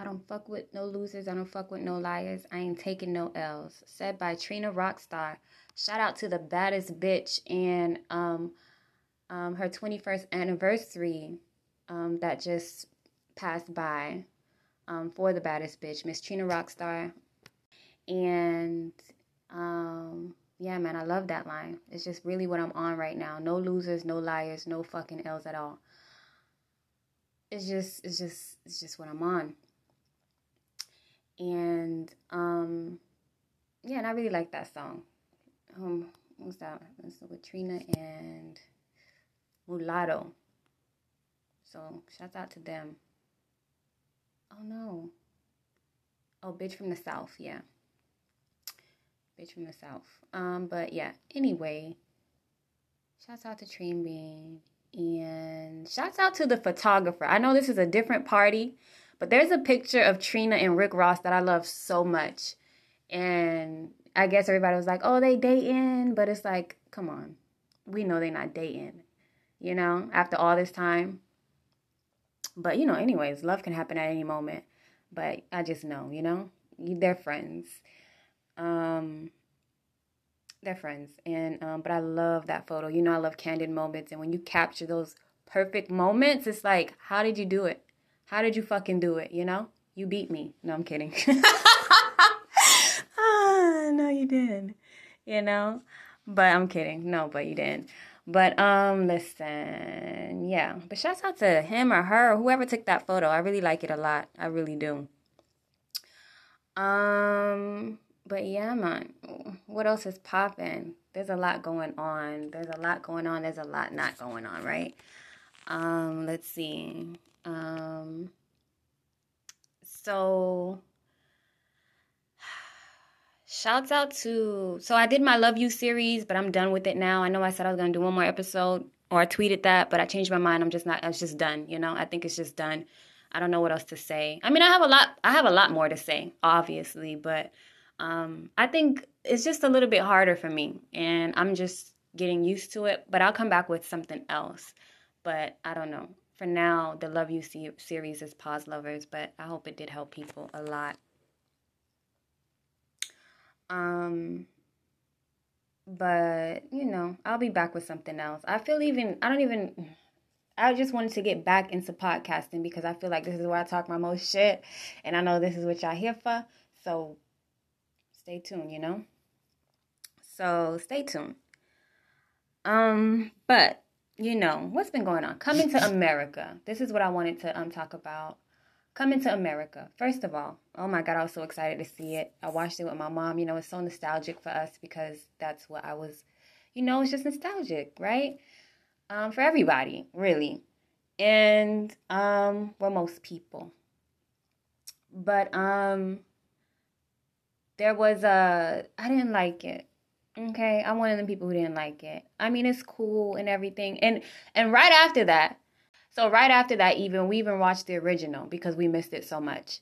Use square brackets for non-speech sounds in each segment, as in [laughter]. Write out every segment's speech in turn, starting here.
I don't fuck with no losers. I don't fuck with no liars. I ain't taking no L's. Said by Trina Rockstar. Shout out to the baddest bitch and um, um, her 21st anniversary um, that just passed by um, for the baddest bitch, Miss Trina Rockstar. And um, yeah, man, I love that line. It's just really what I'm on right now. No losers, no liars, no fucking L's at all. It's just, it's just, it's just what I'm on and um, yeah, and I really like that song. Um, what's that? It's with Trina and Mulatto. So shouts out to them. Oh no. Oh, bitch from the south, yeah. Bitch from the south. Um, but yeah. Anyway, shouts out to Train Bean and shouts out to the photographer. I know this is a different party but there's a picture of Trina and Rick Ross that I love so much. And I guess everybody was like, oh, they dating. But it's like, come on. We know they're not dating, you know, after all this time. But, you know, anyways, love can happen at any moment. But I just know, you know, they're friends. Um, they're friends. And, um, but I love that photo. You know, I love candid moments. And when you capture those perfect moments, it's like, how did you do it? How did you fucking do it? You know? You beat me. No, I'm kidding. [laughs] [laughs] ah, no, you didn't. You know? But I'm kidding. No, but you didn't. But um, listen, yeah. But shouts out to him or her or whoever took that photo. I really like it a lot. I really do. Um, but yeah, man. What else is popping? There's a lot going on. There's a lot going on. There's a lot not going on, right? Um, let's see. Um, so [sighs] shouts out to so I did my Love You series, but I'm done with it now. I know I said I was gonna do one more episode or I tweeted that, but I changed my mind. I'm just not it's just done, you know. I think it's just done. I don't know what else to say. I mean, I have a lot I have a lot more to say, obviously, but um I think it's just a little bit harder for me and I'm just getting used to it, but I'll come back with something else. But I don't know for now, the Love You See series is Pause Lovers, but I hope it did help people a lot. Um, but you know, I'll be back with something else. I feel even, I don't even, I just wanted to get back into podcasting because I feel like this is where I talk my most shit, and I know this is what y'all here for. So stay tuned, you know. So stay tuned. Um, but you know, what's been going on? Coming to America. This is what I wanted to um talk about. Coming to America. First of all, oh my god, I was so excited to see it. I watched it with my mom. You know, it's so nostalgic for us because that's what I was, you know, it's just nostalgic, right? Um, for everybody, really. And um, well, most people. But um there was a I didn't like it. Okay, I'm one of the people who didn't like it. I mean, it's cool and everything. And and right after that, so right after that even we even watched the original because we missed it so much.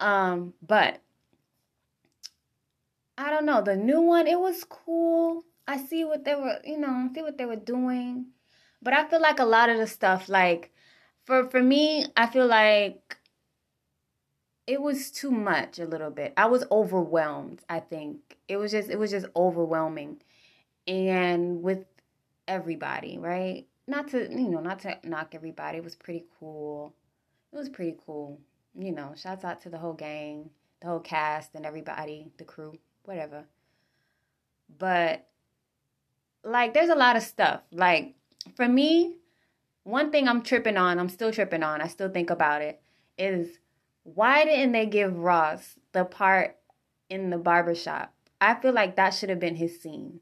Um, but I don't know, the new one, it was cool. I see what they were, you know, see what they were doing. But I feel like a lot of the stuff like for for me, I feel like it was too much a little bit. I was overwhelmed, I think. It was just it was just overwhelming. And with everybody, right? Not to, you know, not to knock everybody. It was pretty cool. It was pretty cool. You know, shouts out to the whole gang, the whole cast and everybody, the crew, whatever. But like there's a lot of stuff. Like for me, one thing I'm tripping on, I'm still tripping on, I still think about it, is why didn't they give Ross the part in the barbershop? I feel like that should have been his scene.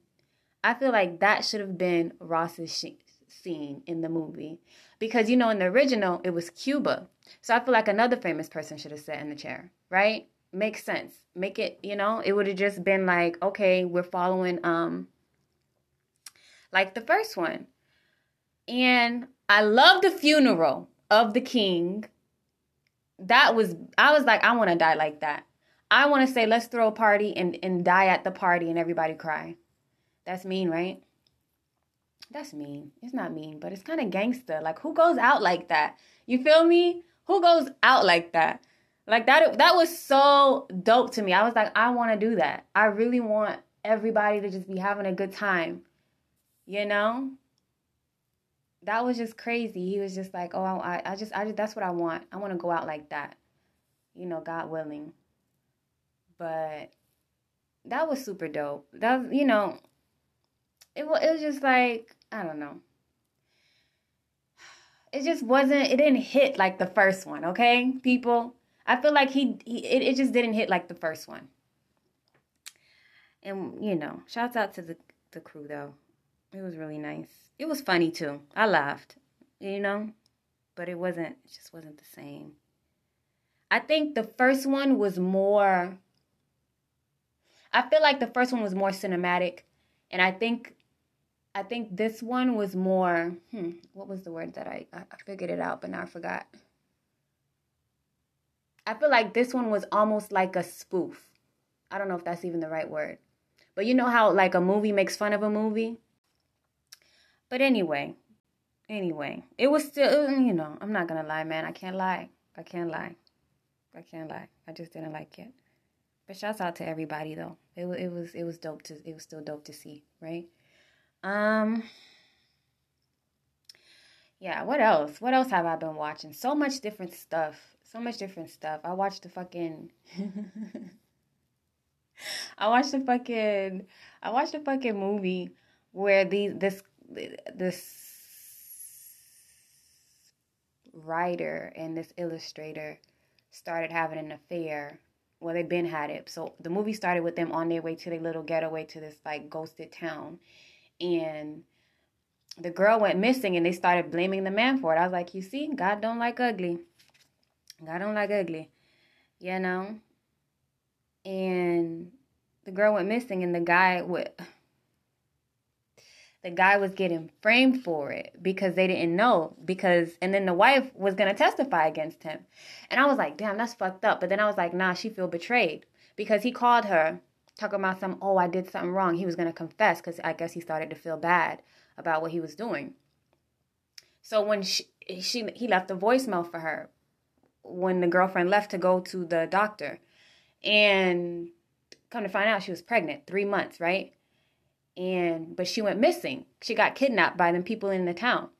I feel like that should have been Ross's sh- scene in the movie. Because, you know, in the original, it was Cuba. So I feel like another famous person should have sat in the chair, right? Makes sense. Make it, you know, it would have just been like, okay, we're following, um, like the first one. And I love the funeral of the king that was I was like, I want to die like that. I want to say, let's throw a party and, and die at the party and everybody cry. That's mean, right? That's mean. It's not mean, but it's kind of gangster. Like, who goes out like that? You feel me? Who goes out like that? Like that that was so dope to me. I was like, I want to do that. I really want everybody to just be having a good time. You know? That was just crazy. He was just like, "Oh, I I just I just that's what I want. I want to go out like that." You know, God willing. But that was super dope. That was, you know, it was, it was just like, I don't know [sighs] it just wasn't it didn't hit like the first one okay people i feel like he, he it, it just didn't hit like the first one and you know shouts out to the the crew though it was really nice it was funny too i laughed you know but it wasn't it just wasn't the same i think the first one was more i feel like the first one was more cinematic and i think I think this one was more, hmm, what was the word that I, I figured it out, but now I forgot. I feel like this one was almost like a spoof. I don't know if that's even the right word. But you know how like a movie makes fun of a movie? But anyway, anyway, it was still, you know, I'm not to lie, man. I can't lie. I can't lie. I can't lie. I just didn't like it. But shouts out to everybody though. It, it was it was dope to it was still dope to see, right? Um Yeah, what else? What else have I been watching? So much different stuff. So much different stuff. I watched the fucking [laughs] I watched the fucking I watched a fucking movie where these this this writer and this illustrator started having an affair. Well, they've been had it. So the movie started with them on their way to their little getaway to this like ghosted town and the girl went missing and they started blaming the man for it. I was like, you see, God don't like ugly. God don't like ugly. You know? And the girl went missing and the guy would the guy was getting framed for it because they didn't know because and then the wife was going to testify against him. And I was like, "Damn, that's fucked up." But then I was like, "Nah, she feel betrayed because he called her talking about some, oh, I did something wrong. He was going to confess because I guess he started to feel bad about what he was doing. So when she, she he left a voicemail for her when the girlfriend left to go to the doctor, and come to find out she was pregnant, three months, right? And but she went missing. She got kidnapped by them people in the town,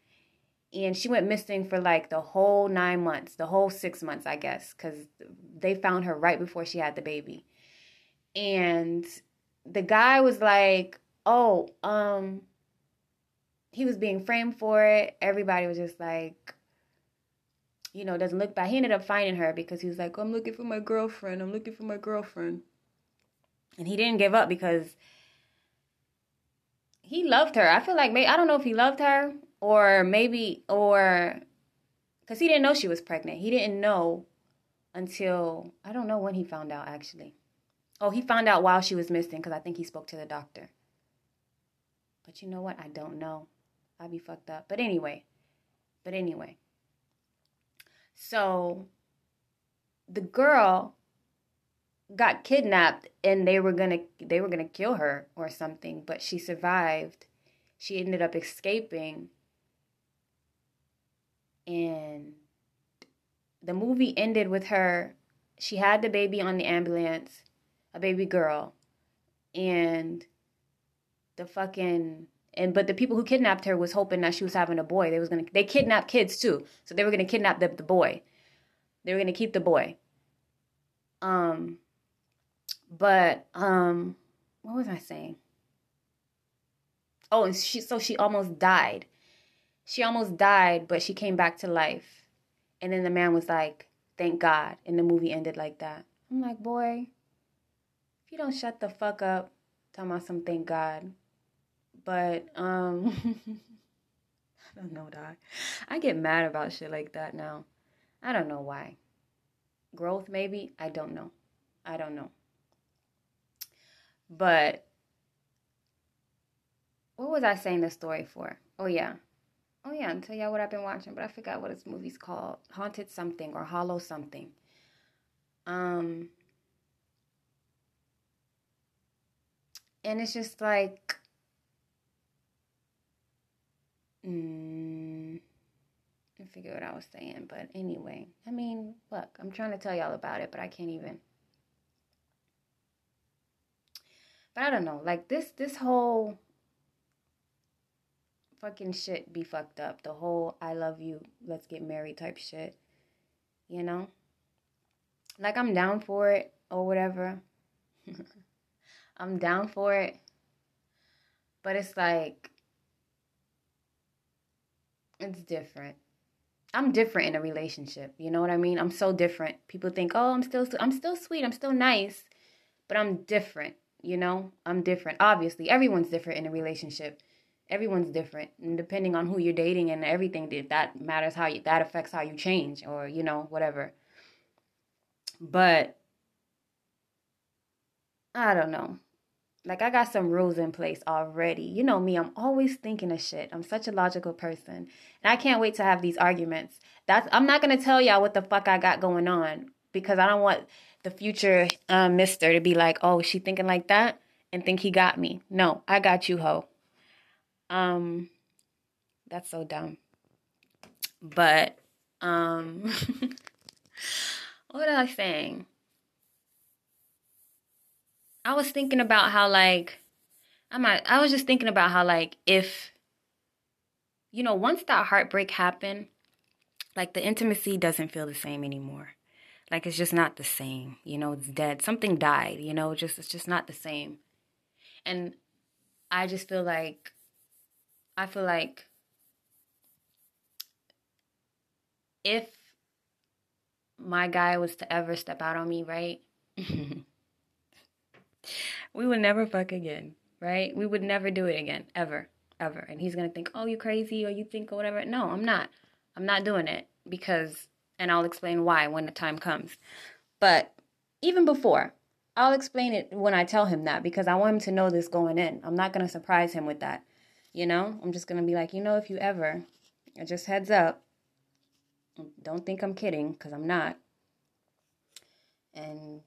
and she went missing for like the whole nine months, the whole six months, I guess, because they found her right before she had the baby and the guy was like, "Oh, um he was being framed for it. Everybody was just like you know, doesn't look bad. He ended up finding her because he was like, "I'm looking for my girlfriend. I'm looking for my girlfriend." And he didn't give up because he loved her. I feel like maybe I don't know if he loved her or maybe or cuz he didn't know she was pregnant. He didn't know until I don't know when he found out actually. Oh, he found out while she was missing because I think he spoke to the doctor. But you know what? I don't know. I'd be fucked up. But anyway, but anyway. So the girl got kidnapped and they were gonna they were gonna kill her or something, but she survived. She ended up escaping. And the movie ended with her. She had the baby on the ambulance a baby girl and the fucking and but the people who kidnapped her was hoping that she was having a boy. They was gonna they kidnapped kids too, so they were gonna kidnap the, the boy. They were gonna keep the boy. Um, but um, what was I saying? Oh, and she so she almost died. She almost died, but she came back to life. And then the man was like, "Thank God," and the movie ended like that. I'm like, boy, if you don't shut the fuck up, talking about some thank God. But um [laughs] I don't know, dog. I get mad about shit like that now. I don't know why. Growth maybe? I don't know. I don't know. But what was I saying the story for? Oh yeah. Oh yeah, I'll tell y'all what I've been watching, but I forgot what this movie's called. Haunted something or Hollow something. Um and it's just like mm, I figure what I was saying, but anyway, I mean, look, I'm trying to tell y'all about it, but I can't even. But I don't know, like this this whole fucking shit be fucked up. The whole I love you, let's get married type shit. You know? Like I'm down for it or whatever. [laughs] I'm down for it. But it's like it's different. I'm different in a relationship. You know what I mean? I'm so different. People think, "Oh, I'm still I'm still sweet. I'm still nice." But I'm different, you know? I'm different. Obviously, everyone's different in a relationship. Everyone's different, and depending on who you're dating and everything, that matters how you that affects how you change or, you know, whatever. But I don't know. Like I got some rules in place already. You know me, I'm always thinking of shit. I'm such a logical person. And I can't wait to have these arguments. That's I'm not gonna tell y'all what the fuck I got going on because I don't want the future um, mister to be like, oh, she thinking like that and think he got me. No, I got you, ho. Um that's so dumb. But um [laughs] what was I saying? I was thinking about how like I'm might I was just thinking about how like if you know, once that heartbreak happened, like the intimacy doesn't feel the same anymore. Like it's just not the same. You know, it's dead. Something died, you know, just it's just not the same. And I just feel like I feel like if my guy was to ever step out on me, right? [laughs] we would never fuck again, right? We would never do it again, ever, ever. And he's gonna think, oh, you crazy, or you think, or whatever. No, I'm not. I'm not doing it because, and I'll explain why when the time comes. But even before, I'll explain it when I tell him that because I want him to know this going in. I'm not gonna surprise him with that. You know, I'm just gonna be like, you know, if you ever, just heads up, don't think I'm kidding because I'm not. And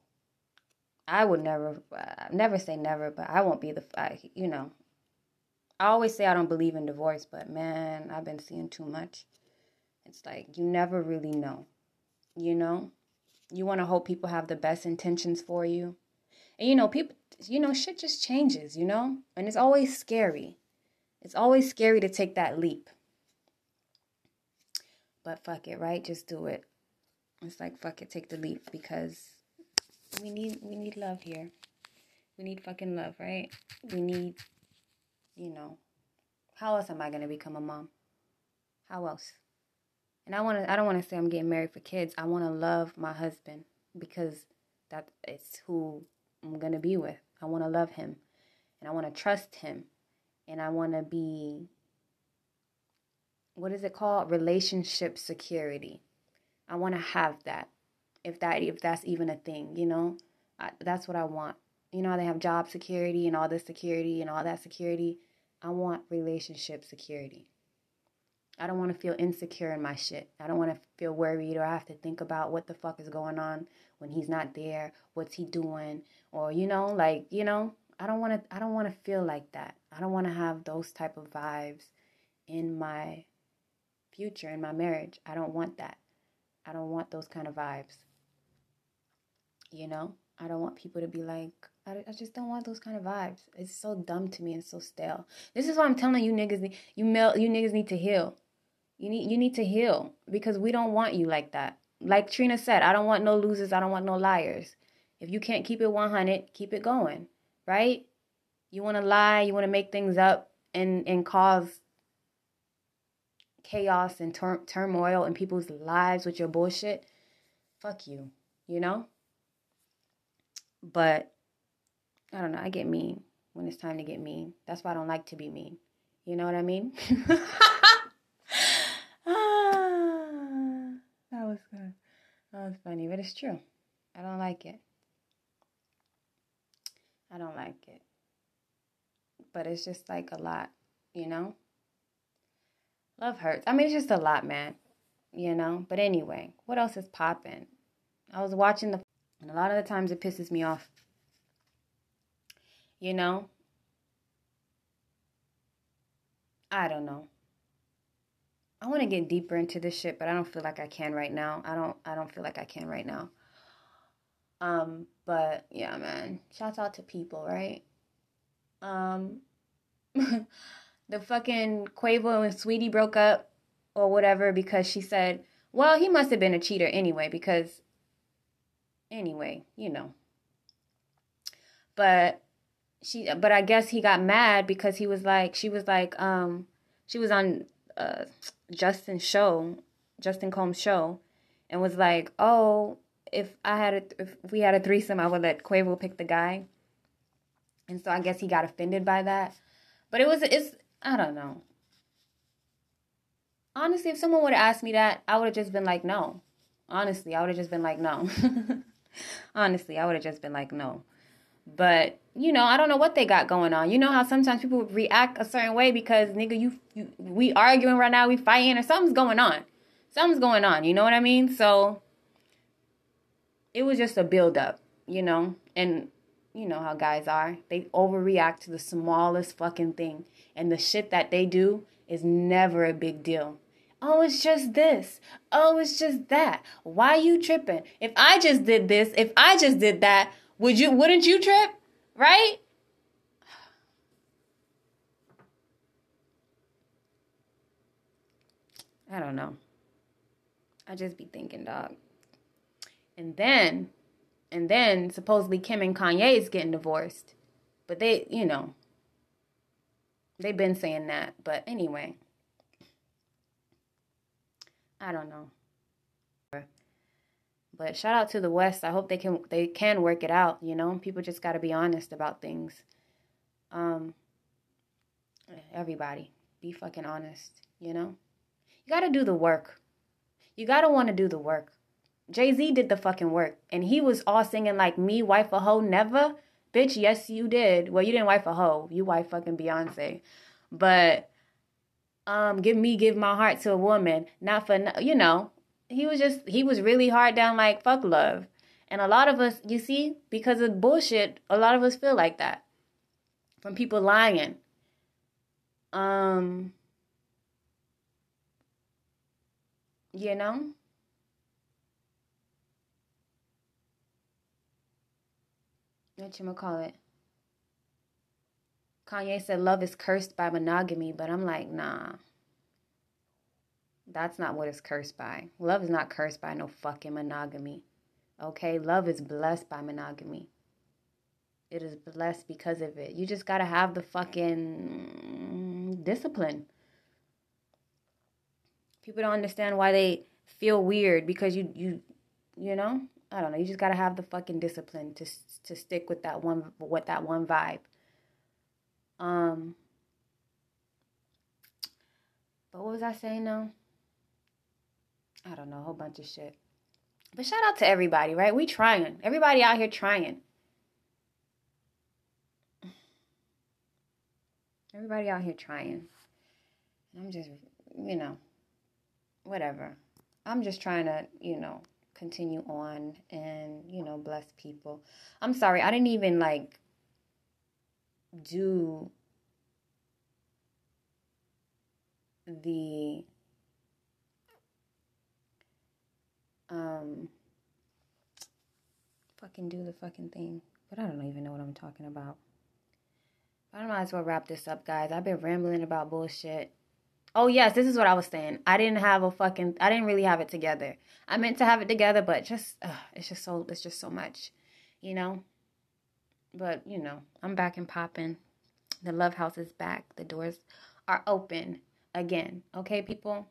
I would never, uh, never say never, but I won't be the, I, you know. I always say I don't believe in divorce, but man, I've been seeing too much. It's like you never really know, you know. You want to hope people have the best intentions for you, and you know, people, you know, shit just changes, you know, and it's always scary. It's always scary to take that leap. But fuck it, right? Just do it. It's like fuck it, take the leap because we need we need love here. We need fucking love, right? We need you know, how else am I gonna become a mom? How else? And I wanna I don't wanna say I'm getting married for kids. I wanna love my husband because that is who I'm gonna be with. I wanna love him and I wanna trust him and I wanna be what is it called? Relationship security. I want to have that. If that if that's even a thing, you know? I, that's what I want. You know they have job security and all this security and all that security? I want relationship security. I don't want to feel insecure in my shit. I don't want to feel worried or I have to think about what the fuck is going on when he's not there. What's he doing? Or you know, like, you know, I don't want to I don't want to feel like that. I don't want to have those type of vibes in my future in my marriage. I don't want that. I don't want those kind of vibes. You know, I don't want people to be like, I, I just don't want those kind of vibes. It's so dumb to me and so stale. This is why I'm telling you niggas, you male, you niggas need to heal. You need you need to heal because we don't want you like that. Like Trina said, I don't want no losers. I don't want no liars. If you can't keep it 100, keep it going, right? You want to lie, you want to make things up and and cause chaos and tur- turmoil in people's lives with your bullshit, fuck you, you know? But I don't know, I get mean when it's time to get mean. That's why I don't like to be mean. You know what I mean? [laughs] ah, that was good. That was funny, but it's true. I don't like it. I don't like it. But it's just like a lot, you know? Love hurts. I mean, it's just a lot, man. You know? But anyway, what else is popping? I was watching the, and a lot of the times it pisses me off. You know? I don't know. I want to get deeper into this shit, but I don't feel like I can right now. I don't I don't feel like I can right now. Um, but yeah, man. Shouts out to people, right? Um [laughs] the fucking Quavo and Saweetie broke up or whatever because she said, well, he must have been a cheater anyway, because anyway, you know. But she but I guess he got mad because he was like she was like um she was on uh Justin's show, Justin Combs show and was like, "Oh, if I had a if we had a threesome, I would let Quavo pick the guy." And so I guess he got offended by that. But it was it's I don't know. Honestly, if someone would have asked me that, I would have just been like, "No." Honestly, I would have just been like, "No." [laughs] Honestly, I would have just been like, "No." But you know, I don't know what they got going on. You know how sometimes people react a certain way because nigga, you, you we arguing right now, we fighting, or something's going on. Something's going on. You know what I mean? So it was just a build up, you know, and you know how guys are. They overreact to the smallest fucking thing, and the shit that they do is never a big deal. Oh, it's just this. Oh, it's just that. Why you tripping? If I just did this, if I just did that, would you wouldn't you trip? Right? I don't know. I just be thinking, dog. And then, and then supposedly Kim and Kanye is getting divorced. But they, you know, they've been saying that. But anyway, I don't know. But shout out to the West. I hope they can they can work it out, you know? People just got to be honest about things. Um everybody be fucking honest, you know? You got to do the work. You got to want to do the work. Jay-Z did the fucking work and he was all singing like me wife a hoe never. Bitch, yes you did. Well, you didn't wife a hoe. You wife fucking Beyonce. But um give me give my heart to a woman, not for you know, he was just he was really hard down like fuck love. And a lot of us, you see, because of bullshit, a lot of us feel like that. From people lying. Um you know? What you gonna call it? Kanye said love is cursed by monogamy, but I'm like, nah. That's not what it's cursed by. Love is not cursed by no fucking monogamy. Okay? Love is blessed by monogamy. It is blessed because of it. You just gotta have the fucking discipline. People don't understand why they feel weird because you you you know I don't know. You just gotta have the fucking discipline to to stick with that one with that one vibe. Um. But what was I saying now? I don't know, a whole bunch of shit. But shout out to everybody, right? We trying. Everybody out here trying. Everybody out here trying. I'm just, you know, whatever. I'm just trying to, you know, continue on and, you know, bless people. I'm sorry, I didn't even like do the um fucking do the fucking thing. But I don't even know what I'm talking about. I might as well wrap this up, guys. I've been rambling about bullshit. Oh yes, this is what I was saying. I didn't have a fucking. I didn't really have it together. I meant to have it together, but just it's just so it's just so much, you know. But you know, I'm back and popping. The love house is back. The doors are open again. Okay, people.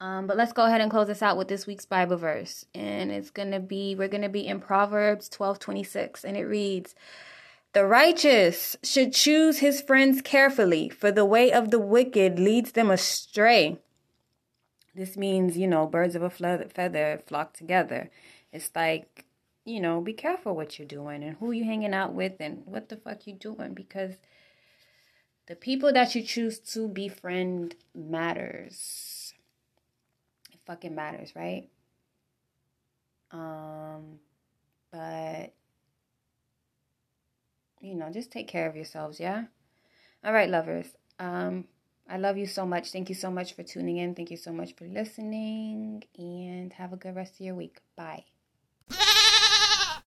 Um, but let's go ahead and close this out with this week's Bible verse. And it's going to be, we're going to be in Proverbs 12 26. And it reads, The righteous should choose his friends carefully, for the way of the wicked leads them astray. This means, you know, birds of a feather flock together. It's like, you know, be careful what you're doing and who you hanging out with and what the fuck you doing because the people that you choose to befriend matters fucking matters, right? Um, but you know, just take care of yourselves, yeah? All right, lovers. Um, I love you so much. Thank you so much for tuning in. Thank you so much for listening. And have a good rest of your week. Bye.